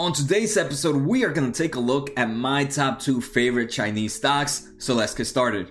On today's episode, we are going to take a look at my top two favorite Chinese stocks. So let's get started.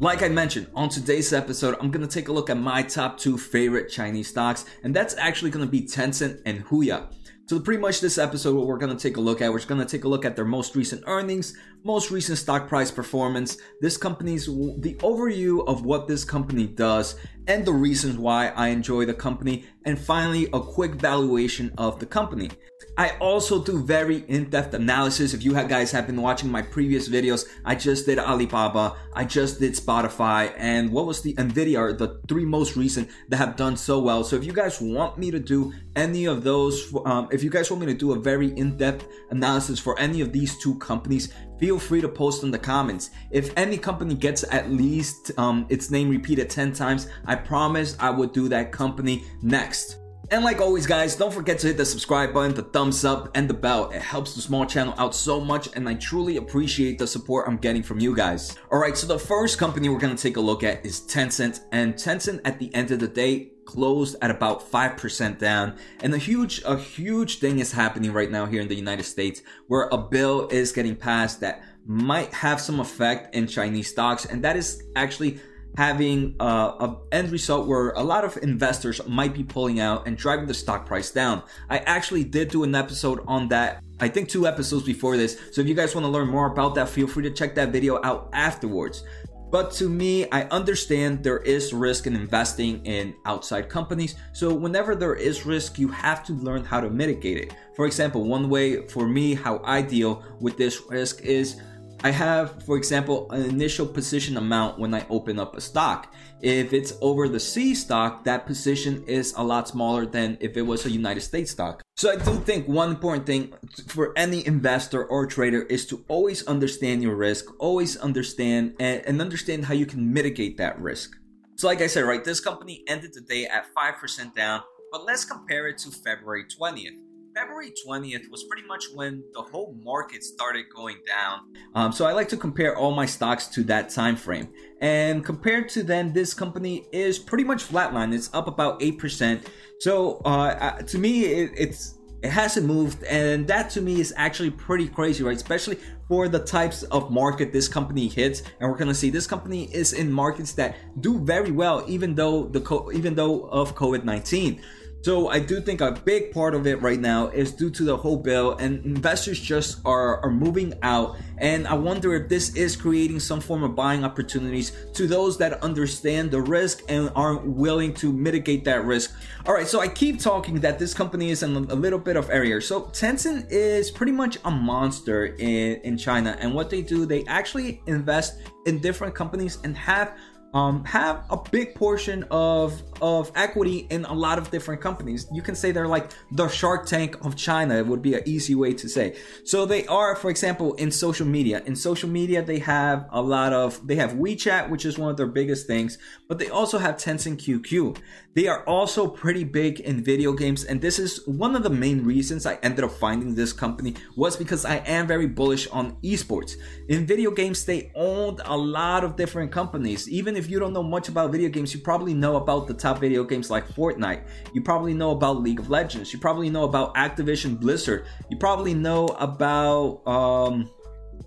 Like I mentioned, on today's episode, I'm gonna take a look at my top two favorite Chinese stocks, and that's actually gonna be Tencent and Huya. So pretty much this episode, what we're going to take a look at, we're going to take a look at their most recent earnings, most recent stock price performance, this company's, the overview of what this company does, and the reasons why I enjoy the company, and finally, a quick valuation of the company. I also do very in-depth analysis. If you guys have been watching my previous videos, I just did Alibaba, I just did Spotify, and what was the Nvidia are the three most recent that have done so well. So if you guys want me to do any of those, um, if you guys want me to do a very in-depth analysis for any of these two companies, feel free to post in the comments. If any company gets at least um, its name repeated 10 times, I promise I will do that company next. And like always, guys, don't forget to hit the subscribe button, the thumbs up, and the bell. It helps the small channel out so much, and I truly appreciate the support I'm getting from you guys. Alright, so the first company we're gonna take a look at is Tencent, and Tencent at the end of the day closed at about 5% down. And a huge, a huge thing is happening right now here in the United States where a bill is getting passed that might have some effect in Chinese stocks. And that is actually having a, a, end result where a lot of investors might be pulling out and driving the stock price down. I actually did do an episode on that. I think two episodes before this. So if you guys want to learn more about that, feel free to check that video out afterwards. But to me, I understand there is risk in investing in outside companies. So whenever there is risk, you have to learn how to mitigate it. For example, one way for me how I deal with this risk is I have, for example, an initial position amount when I open up a stock. If it's over the C stock, that position is a lot smaller than if it was a United States stock. So I do think one important thing for any investor or trader is to always understand your risk, always understand and, and understand how you can mitigate that risk. So like I said, right, this company ended the day at 5% down, but let's compare it to February 20th. February 20th was pretty much when the whole market started going down. Um, so I like to compare all my stocks to that time frame. And compared to then, this company is pretty much flatline. It's up about 8%. So uh, to me, it, it's it hasn't moved and that to me is actually pretty crazy right especially for the types of market this company hits and we're gonna see this company is in markets that do very well even though the co- even though of covid-19 so I do think a big part of it right now is due to the whole bill and investors just are, are moving out. And I wonder if this is creating some form of buying opportunities to those that understand the risk and aren't willing to mitigate that risk. All right, so I keep talking that this company is in a little bit of area. So Tencent is pretty much a monster in, in China. And what they do, they actually invest in different companies and have um, have a big portion of of equity in a lot of different companies. You can say they're like the Shark Tank of China. It would be an easy way to say. So they are, for example, in social media. In social media, they have a lot of they have WeChat, which is one of their biggest things, but they also have Tencent QQ. They are also pretty big in video games, and this is one of the main reasons I ended up finding this company was because I am very bullish on esports. In video games, they owned a lot of different companies, even if you don't know much about video games, you probably know about the top video games like Fortnite. You probably know about League of Legends. You probably know about Activision Blizzard. You probably know about um,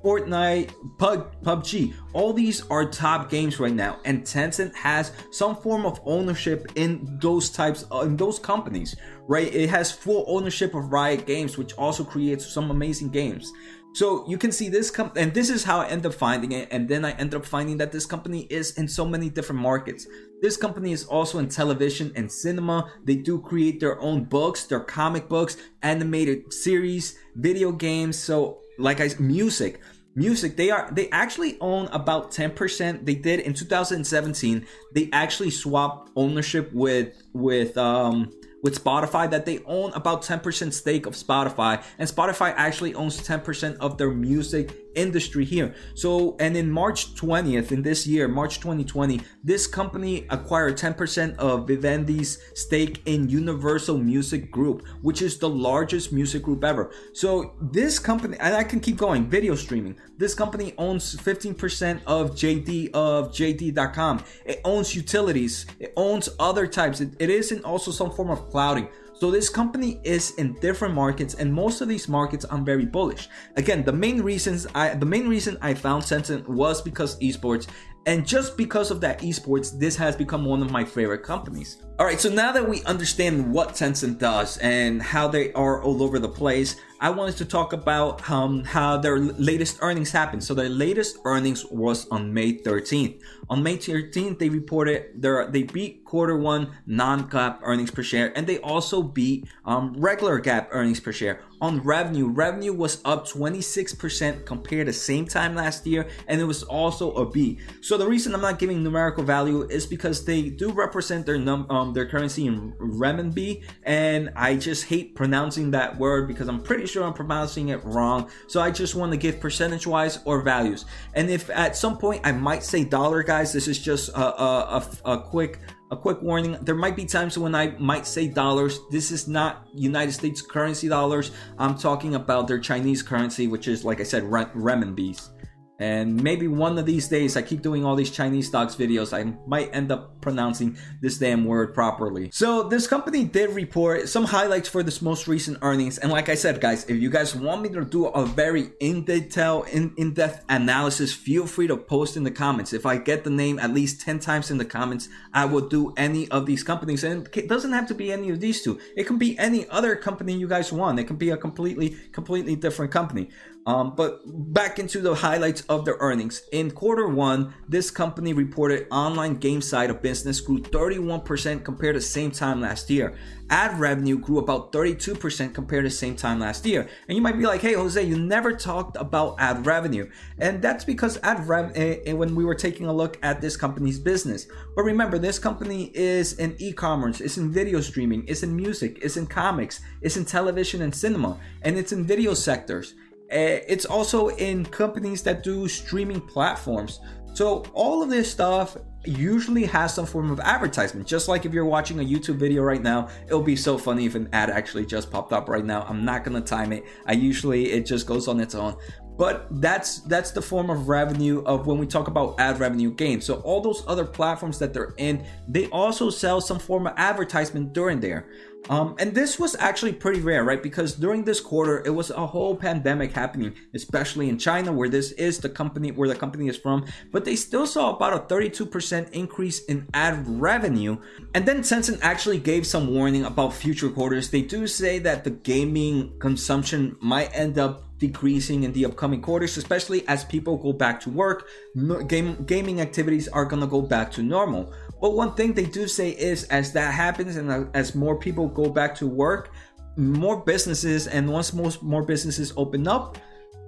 Fortnite, PUBG. All these are top games right now, and Tencent has some form of ownership in those types uh, in those companies, right? It has full ownership of Riot Games, which also creates some amazing games. So you can see this com- and this is how I end up finding it. And then I end up finding that this company is in so many different markets. This company is also in television and cinema. They do create their own books, their comic books, animated series, video games. So like I music, music they are they actually own about 10% they did in 2017 they actually swapped ownership with with um with Spotify that they own about 10% stake of Spotify, and Spotify actually owns 10% of their music industry here. So, and in March 20th, in this year, March 2020, this company acquired 10% of Vivendi's stake in Universal Music Group, which is the largest music group ever. So, this company, and I can keep going, video streaming. This company owns 15% of JD of JD.com. It owns utilities. It owns other types. It, it is in also some form of clouding. So this company is in different markets, and most of these markets I'm very bullish. Again, the main reasons I the main reason I found Tencent was because esports, and just because of that esports, this has become one of my favorite companies. All right, so now that we understand what Tencent does and how they are all over the place, I wanted to talk about um, how their latest earnings happened. So their latest earnings was on May 13th. On May 13th, they reported their they beat quarter one non-GAAP earnings per share, and they also beat um, regular GAAP earnings per share. On revenue, revenue was up 26% compared to same time last year, and it was also a B. So the reason I'm not giving numerical value is because they do represent their num um, their currency in renminbi, and I just hate pronouncing that word because I'm pretty sure I'm pronouncing it wrong. So I just want to give percentage wise or values. And if at some point I might say dollar, guys, this is just a, a, a, a quick a quick warning there might be times when i might say dollars. This is not united states currency dollars. I'm talking about their chinese currency which is like i said renminbis and maybe one of these days, I keep doing all these Chinese stocks videos, I might end up pronouncing this damn word properly. So, this company did report some highlights for this most recent earnings. And like I said, guys, if you guys want me to do a very in detail, in, depth analysis, feel free to post in the comments. If I get the name at least 10 times in the comments, I will do any of these companies. And it doesn't have to be any of these two, it can be any other company you guys want. It can be a completely, completely different company. Um, but back into the highlights of their earnings. In quarter one, this company reported online game side of business grew 31% compared to same time last year. Ad revenue grew about 32% compared to same time last year. And you might be like, hey, Jose, you never talked about ad revenue. And that's because ad revenue, eh, eh, when we were taking a look at this company's business. But remember, this company is in e commerce, it's in video streaming, it's in music, it's in comics, it's in television and cinema, and it's in video sectors. Eh, it's also in companies that do streaming platforms. So all of this stuff usually has some form of advertisement. Just like if you're watching a YouTube video right now, it'll be so funny if an ad actually just popped up right now. I'm not gonna time it. I usually it just goes on its own. But that's that's the form of revenue of when we talk about ad revenue gains. So all those other platforms that they're in, they also sell some form of advertisement during there. Um, and this was actually pretty rare, right? Because during this quarter, it was a whole pandemic happening, especially in China, where this is the company where the company is from. But they still saw about a 32% increase in ad revenue. And then Tencent actually gave some warning about future quarters. They do say that the gaming consumption might end up decreasing in the upcoming quarters, especially as people go back to work. Game, gaming activities are gonna go back to normal. But one thing they do say is, as that happens and as more people go back to work, more businesses, and once most more businesses open up,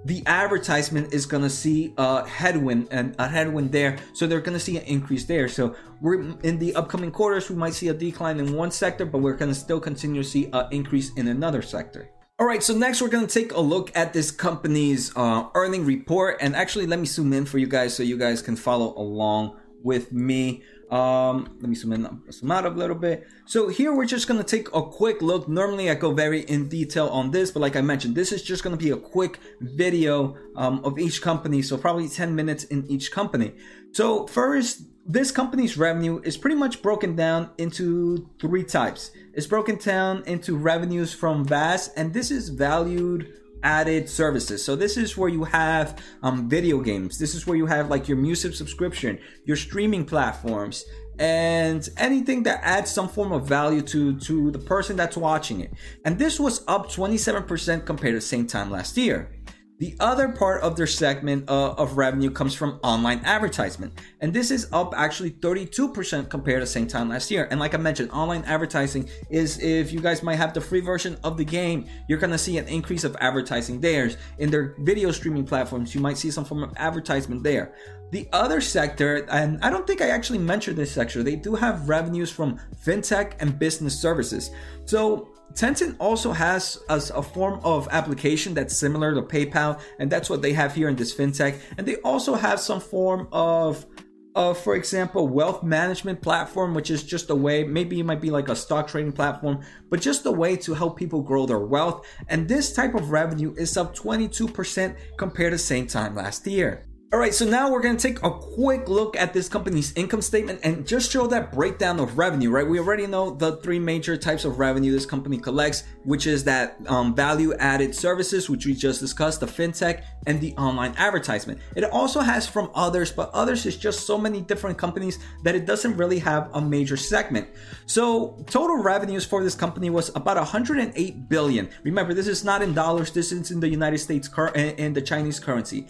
the advertisement is gonna see a headwind and a headwind there, so they're gonna see an increase there. So we're in the upcoming quarters, we might see a decline in one sector, but we're gonna still continue to see an increase in another sector. All right, so next we're gonna take a look at this company's uh, earning report, and actually let me zoom in for you guys so you guys can follow along with me. Um, let me zoom in, zoom out a little bit. So here we're just gonna take a quick look. Normally I go very in detail on this, but like I mentioned, this is just gonna be a quick video um, of each company, so probably 10 minutes in each company. So first, this company's revenue is pretty much broken down into three types. It's broken down into revenues from VAS, and this is valued added services. So this is where you have um, video games. This is where you have like your music subscription, your streaming platforms, and anything that adds some form of value to to the person that's watching it. And this was up 27% compared to the same time last year. The other part of their segment uh, of revenue comes from online advertisement. And this is up actually 32% compared to same time last year. And like I mentioned, online advertising is if you guys might have the free version of the game, you're to see an increase of advertising there. In their video streaming platforms, you might see some form of advertisement there. The other sector, and I don't think I actually mentioned this sector, they do have revenues from fintech and business services. So Tencent also has a, a, form of application that's similar to PayPal, and that's what they have here in this fintech. And they also have some form of, of, for example, wealth management platform, which is just a way, maybe it might be like a stock trading platform, but just a way to help people grow their wealth. And this type of revenue is up 22% compared to same time last year. All right, so now we're going to take a quick look at this company's income statement and just show that breakdown of revenue, right? We already know the three major types of revenue this company collects, which is that um, value added services, which we just discussed, the fintech, and the online advertisement. It also has from others, but others is just so many different companies that it doesn't really have a major segment. So total revenues for this company was about 108 billion. Remember, this is not in dollars, this is in the United States cur- in the Chinese currency.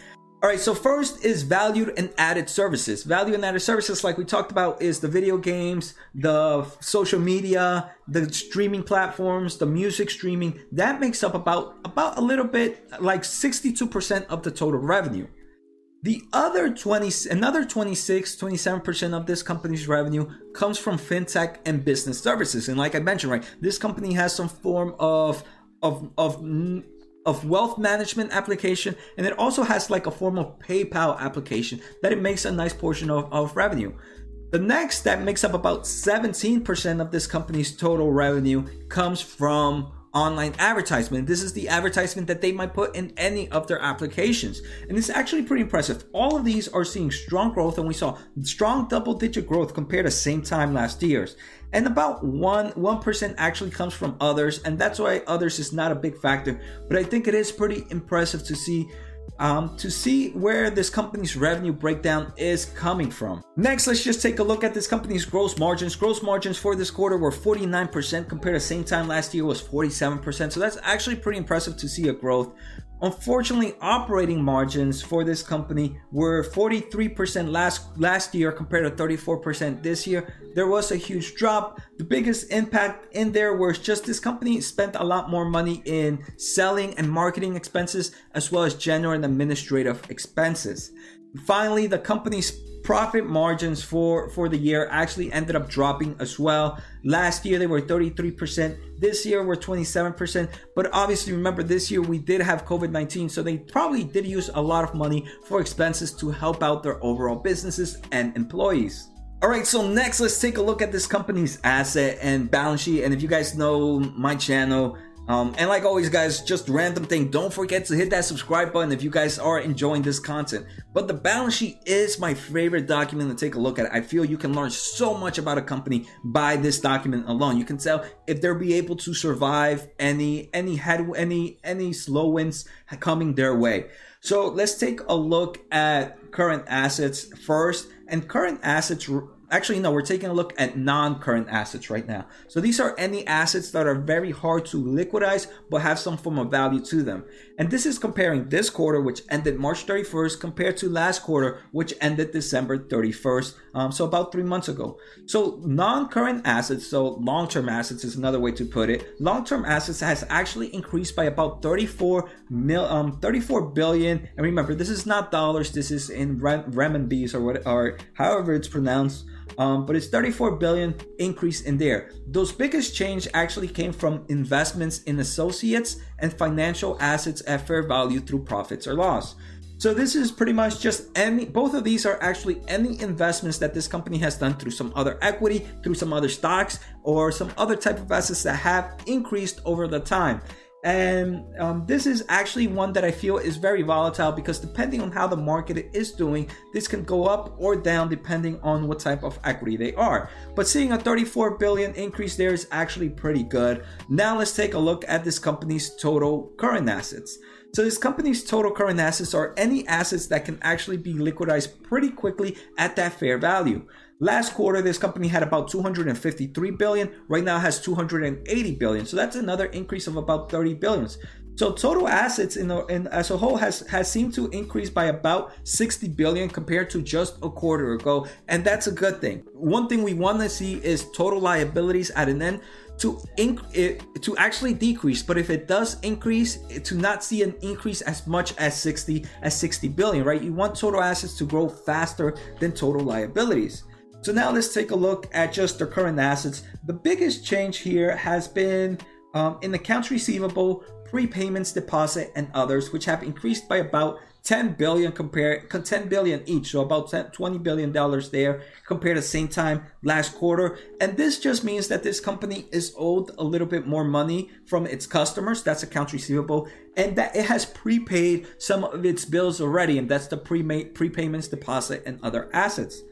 All right, so first is valued and added services. Value and added services, like we talked about, is the video games, the social media, the streaming platforms, the music streaming. That makes up about about a little bit like 62% of the total revenue. The other 20 another 26, 27% of this company's revenue comes from fintech and business services. And like I mentioned, right, this company has some form of of of of wealth management application and it also has like a form of PayPal application that it makes a nice portion of, of revenue. The next that makes up about 17% of this company's total revenue comes from online advertisement. This is the advertisement that they might put in any of their applications. And it's actually pretty impressive. All of these are seeing strong growth and we saw strong double digit growth compared to same time last year's. And about one one percent actually comes from others, and that's why others is not a big factor. But I think it is pretty impressive to see um, to see where this company's revenue breakdown is coming from. Next, let's just take a look at this company's gross margins. Gross margins for this quarter were 49% compared to same time last year was 47%. So that's actually pretty impressive to see a growth. Unfortunately, operating margins for this company were 43% last last year compared to 34% this year. There was a huge drop. The biggest impact in there was just this company spent a lot more money in selling and marketing expenses as well as general and administrative expenses. Finally, the company's profit margins for for the year actually ended up dropping as well. Last year they were 33% this year we're 27% but obviously remember this year we did have covid-19 so they probably did use a lot of money for expenses to help out their overall businesses and employees. All right, so next let's take a look at this company's asset and balance sheet. And if you guys know my channel, um, and like always, guys, just random thing. Don't forget to hit that subscribe button if you guys are enjoying this content. But the balance sheet is my favorite document to take a look at. I feel you can learn so much about a company by this document alone. You can tell if they'll be able to survive any any head any any slow winds coming their way. So let's take a look at current assets first. And current assets Actually, no, we're taking a look at non-current assets right now. So these are any assets that are very hard to liquidize but have some form of value to them. And this is comparing this quarter, which ended March 31st, compared to last quarter, which ended December 31st. Um, so about three months ago. So non-current assets, so long-term assets is another way to put it. Long-term assets has actually increased by about 34 mil, um, 34 billion. And remember, this is not dollars. This is in renminbis or what, or however it's pronounced. Um, but it's 34 billion increase in there. Those biggest change actually came from investments in associates and financial assets at fair value through profits or loss. So this is pretty much just any both of these are actually any investments that this company has done through some other equity, through some other stocks or some other type of assets that have increased over the time. And um, this is actually one that I feel is very volatile because depending on how the market is doing, this can go up or down depending on what type of equity they are. But seeing a 34 billion increase there is actually pretty good. Now let's take a look at this company's total current assets. So this company's total current assets are any assets that can actually be liquidized pretty quickly at that fair value. Last quarter, this company had about 253 billion. Right now, has 280 billion. So that's another increase of about 30 billions. So total assets in, in as a whole has has seemed to increase by about 60 billion compared to just a quarter ago, and that's a good thing. One thing we want to see is total liabilities at an end to inc- to actually decrease, but if it does increase, to not see an increase as much as 60 as 60 billion, right? You want total assets to grow faster than total liabilities. So now let's take a look at just the current assets. The biggest change here has been um, in accounts receivable, prepayments, deposit, and others, which have increased by about 10 billion compared 10 billion each so about 10, 20 billion dollars there compared to the same time last quarter. And this just means that this company is owed a little bit more money from its customers that's accounts receivable and that it has prepaid some of its bills already and that's the pre prepayments deposit and other assets.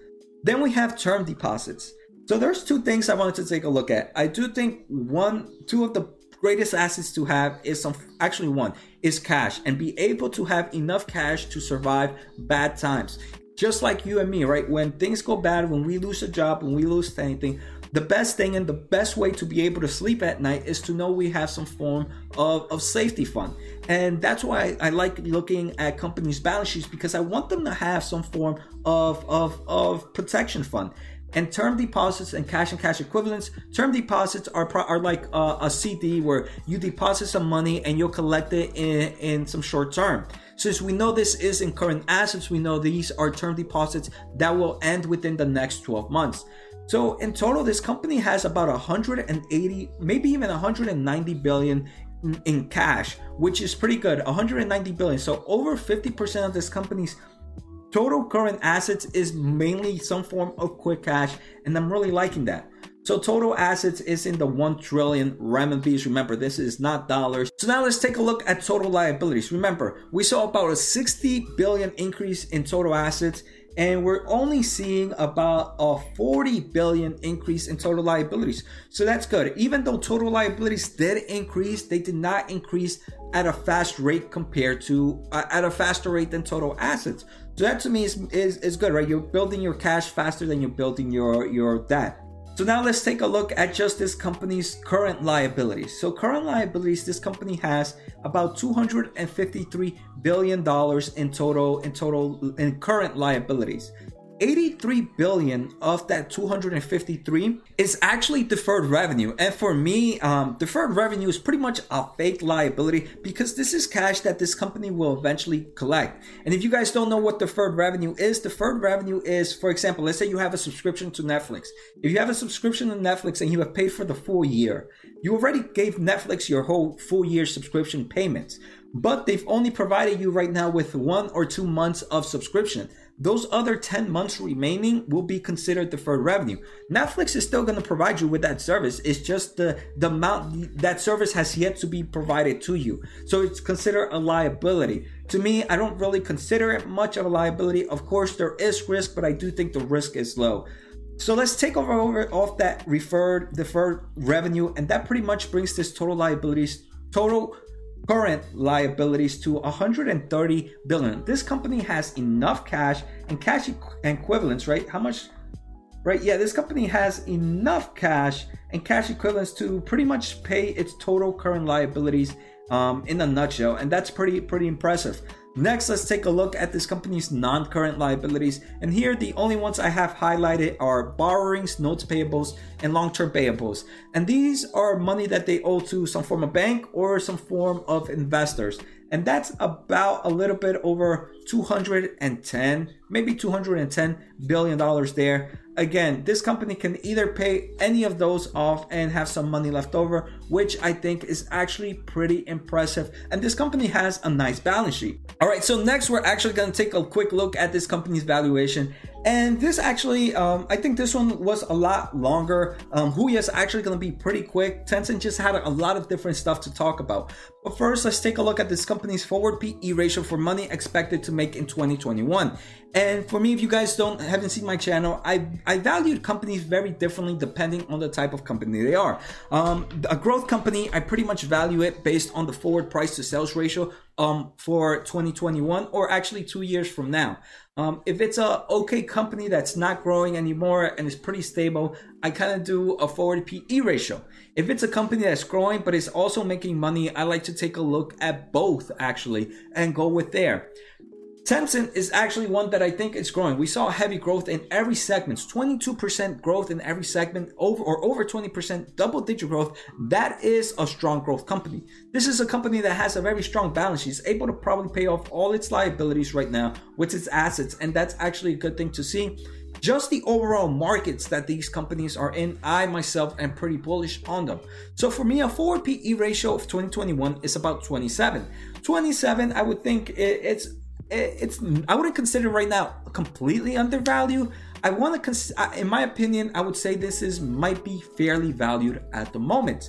Then we have term deposits. So there's two things i wanted to take a look at. I do think one two of the greatest assets to have is some actually one is cash and be able to have enough cash to survive bad times. Just like you and me right? When things go bad when we lose a job when we lose anything the best thing and the best way to be able to sleep at night is to know we have some form of, of safety fund. And that's why I like looking at companies balance sheets because i want them to have some form of of, of protection fund and term deposits and cash and cash equivalents. Term deposits are pro- are like uh, a, a CD where you deposit some money and you'll collect it in, in some short term. Since we know this is in current assets, we know these are term deposits that will end within the next 12 months. So in total, this company has about 180, maybe even 190 billion in cash, which is pretty good. 190 billion. So over 50% of this company's Total current assets is mainly some form of quick cash, and I'm really liking that. So total assets is in the 1 trillion renminbis. Remember, this is not dollars. So now let's take a look at total liabilities. Remember, we saw about a 60 billion increase in total assets and we're only seeing about a 40 billion increase in total liabilities. So that's good. Even though total liabilities did increase, they did not increase at a fast rate compared to uh, at a faster rate than total assets. So that to me is, is is good, right? You're building your cash faster than you're building your your debt. So now let's take a look at just this company's current liabilities. So current liabilities, this company has about 253 billion dollars in total in total in current liabilities. 83 billion of that 253 is actually deferred revenue. And for me um, deferred revenue is pretty much a fake liability because this is cash that this company will eventually collect. And if you guys don't know what deferred revenue is deferred revenue is for example let's say you have a subscription to netflix. If you have a subscription to netflix and you have paid for the full year you already gave netflix your whole full year subscription payments. But they've only provided you right now with one or two months of subscription those other 10 months remaining will be considered deferred revenue. Netflix is still going to provide you with that service. It's just the, the amount that service has yet to be provided to you. So it's considered a liability. To me, I don't really consider it much of a liability. Of course, there is risk, but I do think the risk is low. So let's take over, over off that referred deferred revenue, and that pretty much brings this total liabilities total current liabilities to 130 billion. This company has enough cash and cash equivalents, right? How much? Right? Yeah, this company has enough cash and cash equivalents to pretty much pay its total current liabilities um, in a nutshell, and that's pretty pretty impressive. Next, let's take a look at this company's non-current liabilities. And here, the only ones I have highlighted are borrowings, notes payables, and long-term payables. And these are money that they owe to some form of bank or some form of investors. And that's about a little bit over 210, maybe 210 billion dollars there. Again, this company can either pay any of those off and have some money left over, which I think is actually pretty impressive. And this company has a nice balance sheet. All right, so next we're actually going to take a quick look at this company's valuation. And this actually, um, I think this one was a lot longer. Um, Huya is actually going to be pretty quick. Tencent just had a lot of different stuff to talk about. But first, let's take a look at this company's forward PE ratio for money expected to make in 2021. And for me, if you guys don't haven't seen my channel, I I valued companies very differently depending on the type of company they are. Um, a growth company, I pretty much value it based on the forward price to sales ratio. um, for 2021 or actually two years from now. Um, if it's a okay company that's not growing anymore and is pretty stable, I kind of do a forward PE ratio. If it's a company that's growing but is also making money, I like to take a look at both actually and go with there. Tencent is actually one that I think is growing. We saw heavy growth in every segment, 22% growth in every segment, over or over 20% double digit growth. That is a strong growth company. This is a company that has a very strong balance sheet, able to probably pay off all its liabilities right now with its assets, and that's actually a good thing to see. Just the overall markets that these companies are in, I myself am pretty bullish on them. So for me, a forward PE ratio of 2021 is about 27. 27, I would think it's it's I wouldn't consider right now completely undervalued. I want to, cons- in my opinion, I would say this is might be fairly valued at the moment.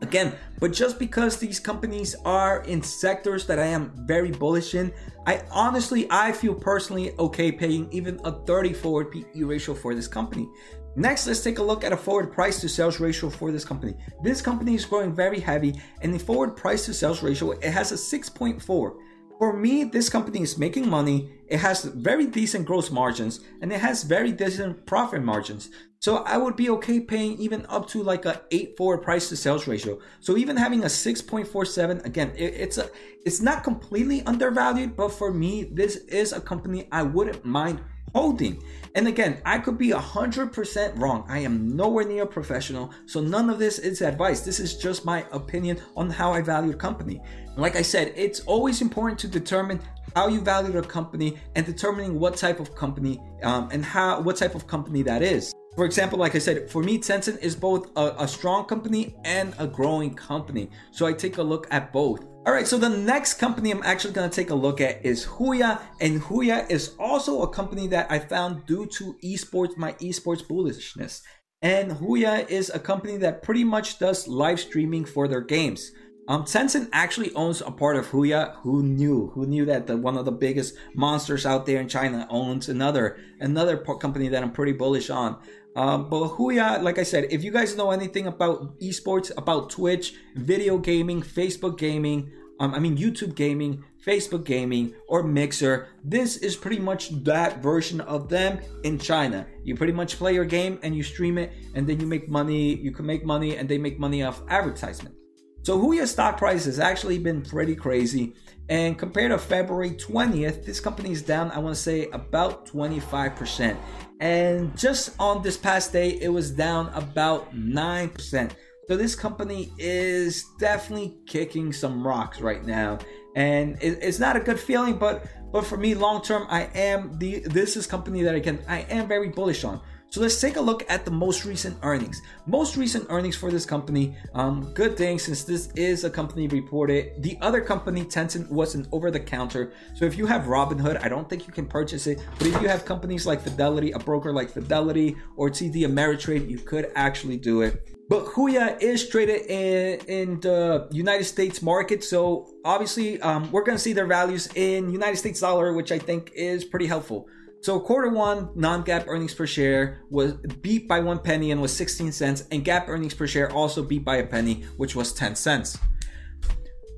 Again, but just because these companies are in sectors that I am very bullish in, I honestly I feel personally okay paying even a 30 forward PE ratio for this company. Next, let's take a look at a forward price to sales ratio for this company. This company is growing very heavy, and the forward price to sales ratio it has a 6.4 for me, this company is making money. It has very decent gross margins and it has very decent profit margins. So I would be okay paying even up to like a 8 forward price to sales ratio. So even having a 6.47, again, it, it's a it's not completely undervalued, but for me, this is a company I wouldn't mind holding. And again, I could be 100% wrong. I am nowhere near a professional, so none of this is advice. This is just my opinion on how I value a company. Like I said, it's always important to determine how you value a company and determining what type of company um, and how what type of company that is. For example, like I said, for me, Tencent is both a, a, strong company and a growing company. So I take a look at both. All right, so the next company I'm actually going to take a look at is Huya. And Huya is also a company that I found due to esports, my esports bullishness. And Huya is a company that pretty much does live streaming for their games. Um, actually owns a part of Huya. Who knew? Who knew that the, one of the biggest monsters out there in China owns another another company that I'm pretty bullish on. Um, but Huya, like I said, if you guys know anything about esports, about Twitch, video gaming, Facebook gaming, um, I mean YouTube gaming, Facebook gaming, or Mixer, this is pretty much that version of them in China. You pretty much play your game and you stream it, and then you make money. You can make money, and they make money off advertisement. So Huya stock price has actually been pretty crazy. And compared to February 20th, this company is down, I want to say, about 25%. And just on this past day, it was down about 9%. So this company is definitely kicking some rocks right now. And it's not a good feeling, but but for me, long term, I am the this is company that I can I am very bullish on. So let's take a look at the most recent earnings. Most recent earnings for this company, um, good thing since this is a company reported. The other company, Tencent, was an over the counter. So if you have Robinhood, I don't think you can purchase it. But if you have companies like Fidelity, a broker like Fidelity, or TD Ameritrade, you could actually do it. But Huya is traded in, in the United States market, so obviously um, we're going to see their values in United States dollar, which I think is pretty helpful. So quarter one non-GAAP earnings per share was beat by one penny and was 16 cents, and GAAP earnings per share also beat by a penny, which was 10 cents.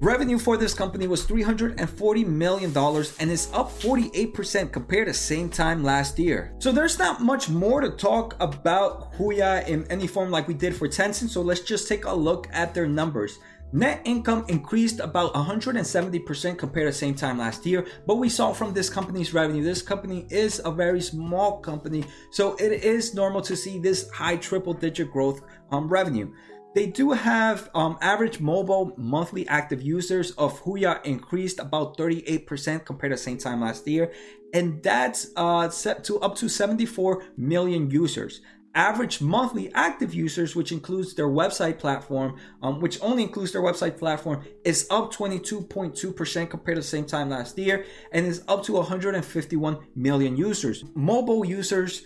Revenue for this company was $340 million and is up 48% compared to same time last year. So there's not much more to talk about Huya in any form like we did for Tencent, so let's just take a look at their numbers. Net income increased about 170% compared to the same time last year, but we saw from this company's revenue, this company is a very small company, so it is normal to see this high triple digit growth on revenue. They do have um, average mobile monthly active users of Huya increased about 38% compared to the same time last year, and that's uh, set to up to 74 million users average monthly active users, which includes their website platform, um, which only includes their website platform, is up 22.2% compared to the same time last year and is up to 151 million users. Mobile users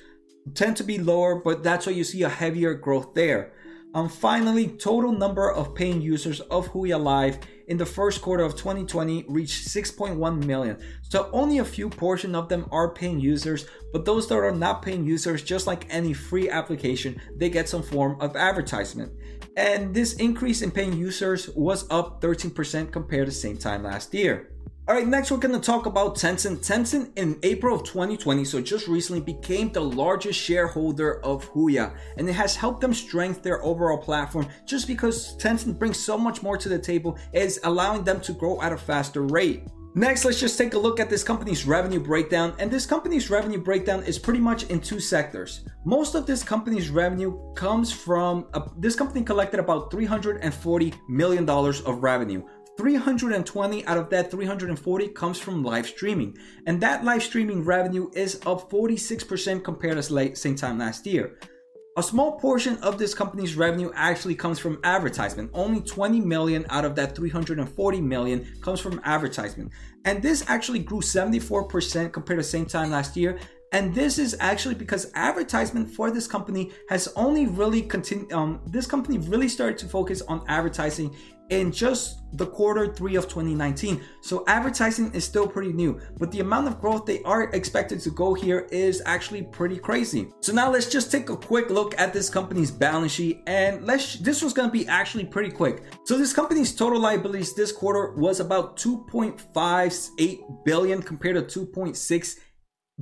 tend to be lower, but that's why you see a heavier growth there. And finally, total number of paying users of Huya Live in the first quarter of 2020 reached 6.1 million. So only a few portion of them are paying users, but those that are not paying users, just like any free application, they get some form of advertisement. And this increase in paying users was up 13% compared to the same time last year. All right, next we're gonna talk about Tencent. Tencent in April of 2020, so just recently, became the largest shareholder of Huya, and it has helped them strengthen their overall platform. Just because Tencent brings so much more to the table, is allowing them to grow at a faster rate. Next, let's just take a look at this company's revenue breakdown. And this company's revenue breakdown is pretty much in two sectors. Most of this company's revenue comes from uh, this company collected about $340 million of revenue 320 out of that 340 comes from live streaming. And that live streaming revenue is up 46% compared to same time last year. A small portion of this company's revenue actually comes from advertisement. Only 20 million out of that 340 million comes from advertisement. And this actually grew 74% compared to same time last year. And this is actually because advertisement for this company has only really continued. Um, this company really started to focus on advertising in just the quarter three of 2019. So advertising is still pretty new, but the amount of growth they are expected to go here is actually pretty crazy. So now let's just take a quick look at this company's balance sheet and let's this was going to be actually pretty quick. So this company's total liabilities this quarter was about 2.58 billion compared to 2.6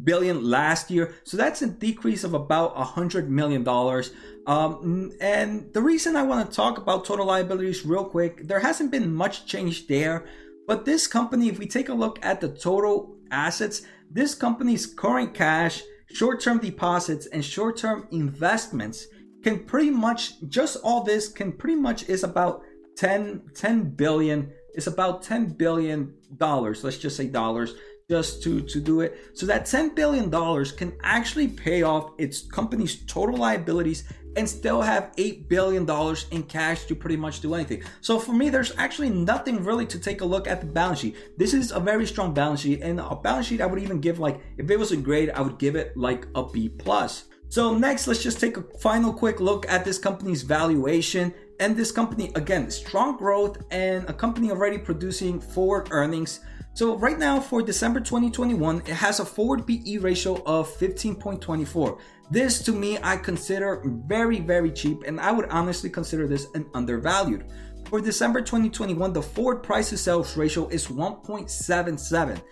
billion last year. So that's a decrease of about a hundred million dollars. Um, and the reason I want to talk about total liabilities real quick, there hasn't been much change there. But this company, if we take a look at the total assets, this company's current cash, short-term deposits, and short-term investments can pretty much just all this can pretty much is about 10 10 billion is about 10 billion dollars let's just say dollars just to to do it. So that 10 billion dollars can actually pay off its company's total liabilities and still have 8 billion dollars in cash to pretty much do anything. So for me there's actually nothing really to take a look at the balance sheet. This is a very strong balance sheet and a balance sheet i would even give like if it was a grade i would give it like a b plus. So next let's just take a final quick look at this company's valuation. And this company again strong growth and a company already producing forward earnings so right now for December 2021, it has a forward PE ratio of 15.24. This to me, I consider very, very cheap, and I would honestly consider this an undervalued. For December 2021, the forward price to sales ratio is 1.77.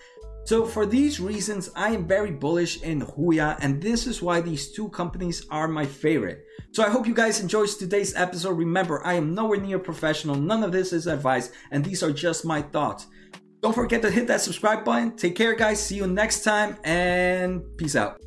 So for these reasons, I am very bullish in Huya, and this is why these two companies are my favorite. So I hope you guys enjoyed today's episode. Remember, I am nowhere near professional. None of this is advice, and these are just my thoughts. Don't forget to hit that subscribe button. Take care, guys. See you next time, and peace out.